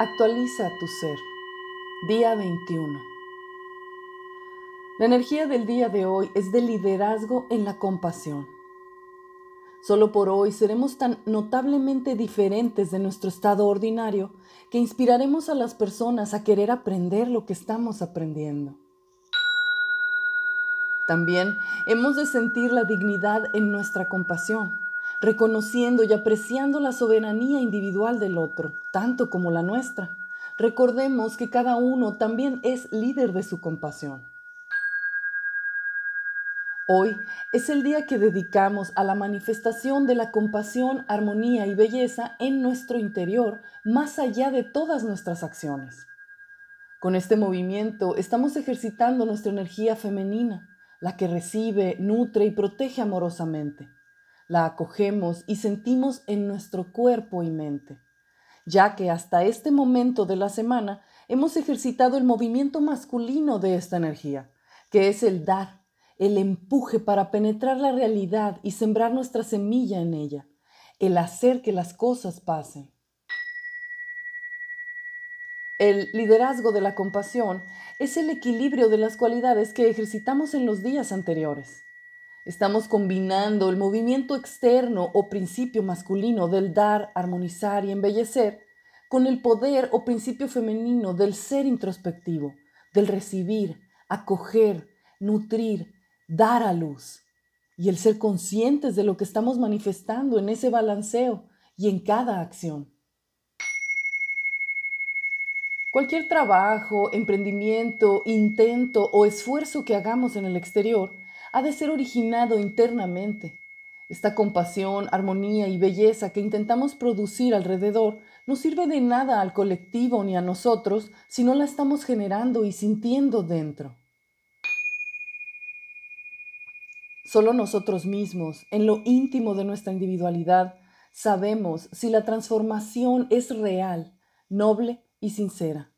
Actualiza tu ser. Día 21. La energía del día de hoy es de liderazgo en la compasión. Solo por hoy seremos tan notablemente diferentes de nuestro estado ordinario que inspiraremos a las personas a querer aprender lo que estamos aprendiendo. También hemos de sentir la dignidad en nuestra compasión, reconociendo y apreciando la soberanía individual del otro, tanto como la nuestra. Recordemos que cada uno también es líder de su compasión. Hoy es el día que dedicamos a la manifestación de la compasión, armonía y belleza en nuestro interior, más allá de todas nuestras acciones. Con este movimiento estamos ejercitando nuestra energía femenina, la que recibe, nutre y protege amorosamente. La acogemos y sentimos en nuestro cuerpo y mente, ya que hasta este momento de la semana hemos ejercitado el movimiento masculino de esta energía, que es el dar el empuje para penetrar la realidad y sembrar nuestra semilla en ella, el hacer que las cosas pasen. El liderazgo de la compasión es el equilibrio de las cualidades que ejercitamos en los días anteriores. Estamos combinando el movimiento externo o principio masculino del dar, armonizar y embellecer con el poder o principio femenino del ser introspectivo, del recibir, acoger, nutrir, dar a luz y el ser conscientes de lo que estamos manifestando en ese balanceo y en cada acción. Cualquier trabajo, emprendimiento, intento o esfuerzo que hagamos en el exterior ha de ser originado internamente. Esta compasión, armonía y belleza que intentamos producir alrededor no sirve de nada al colectivo ni a nosotros si no la estamos generando y sintiendo dentro. Solo nosotros mismos, en lo íntimo de nuestra individualidad, sabemos si la transformación es real, noble y sincera.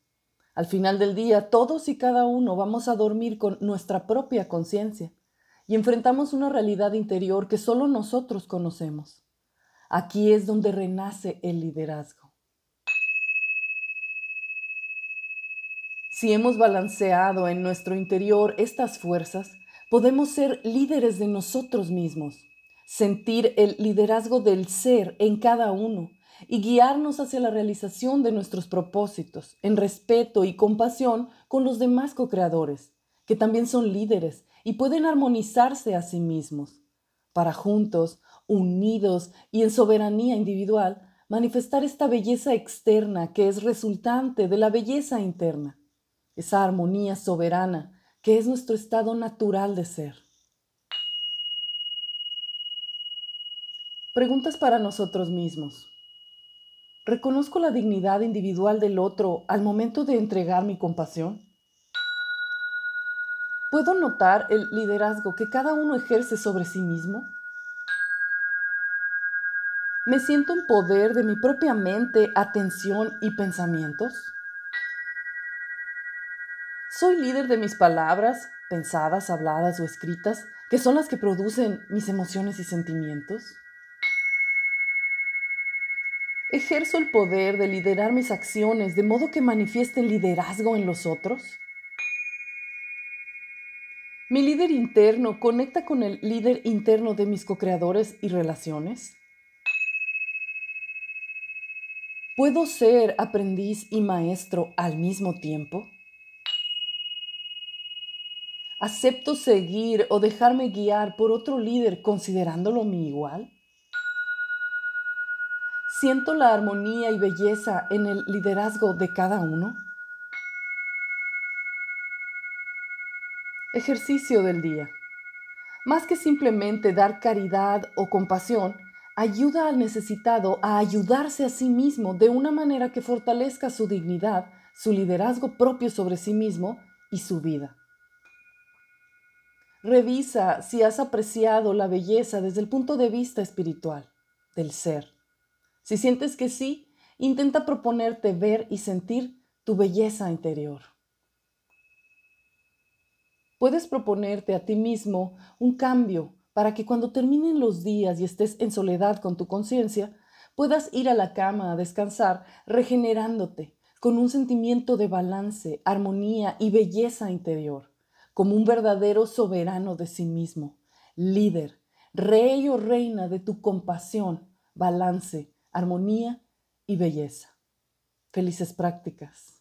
Al final del día, todos y cada uno vamos a dormir con nuestra propia conciencia y enfrentamos una realidad interior que solo nosotros conocemos. Aquí es donde renace el liderazgo. Si hemos balanceado en nuestro interior estas fuerzas, podemos ser líderes de nosotros mismos, sentir el liderazgo del ser en cada uno y guiarnos hacia la realización de nuestros propósitos en respeto y compasión con los demás co-creadores, que también son líderes y pueden armonizarse a sí mismos, para juntos, unidos y en soberanía individual, manifestar esta belleza externa que es resultante de la belleza interna, esa armonía soberana que es nuestro estado natural de ser. Preguntas para nosotros mismos. ¿Reconozco la dignidad individual del otro al momento de entregar mi compasión? ¿Puedo notar el liderazgo que cada uno ejerce sobre sí mismo? ¿Me siento en poder de mi propia mente, atención y pensamientos? Soy líder de mis palabras, pensadas, habladas o escritas, que son las que producen mis emociones y sentimientos. ¿Ejerzo el poder de liderar mis acciones de modo que manifiesten liderazgo en los otros? ¿Mi líder interno conecta con el líder interno de mis co-creadores y relaciones? ¿Puedo ser aprendiz y maestro al mismo tiempo? ¿Acepto seguir o dejarme guiar por otro líder considerándolo mi igual? ¿Siento la armonía y belleza en el liderazgo de cada uno? Ejercicio del día. Más que simplemente dar caridad o compasión, ayuda al necesitado a ayudarse a sí mismo de una manera que fortalezca su dignidad, su liderazgo propio sobre sí mismo y su vida. Revisa si has apreciado la belleza desde el punto de vista espiritual, del ser. Si sientes que sí, intenta proponerte ver y sentir tu belleza interior. Puedes proponerte a ti mismo un cambio para que cuando terminen los días y estés en soledad con tu conciencia, puedas ir a la cama a descansar regenerándote, con un sentimiento de balance, armonía y belleza interior, como un verdadero soberano de sí mismo, líder, rey o reina de tu compasión, balance, armonía y belleza. Felices prácticas.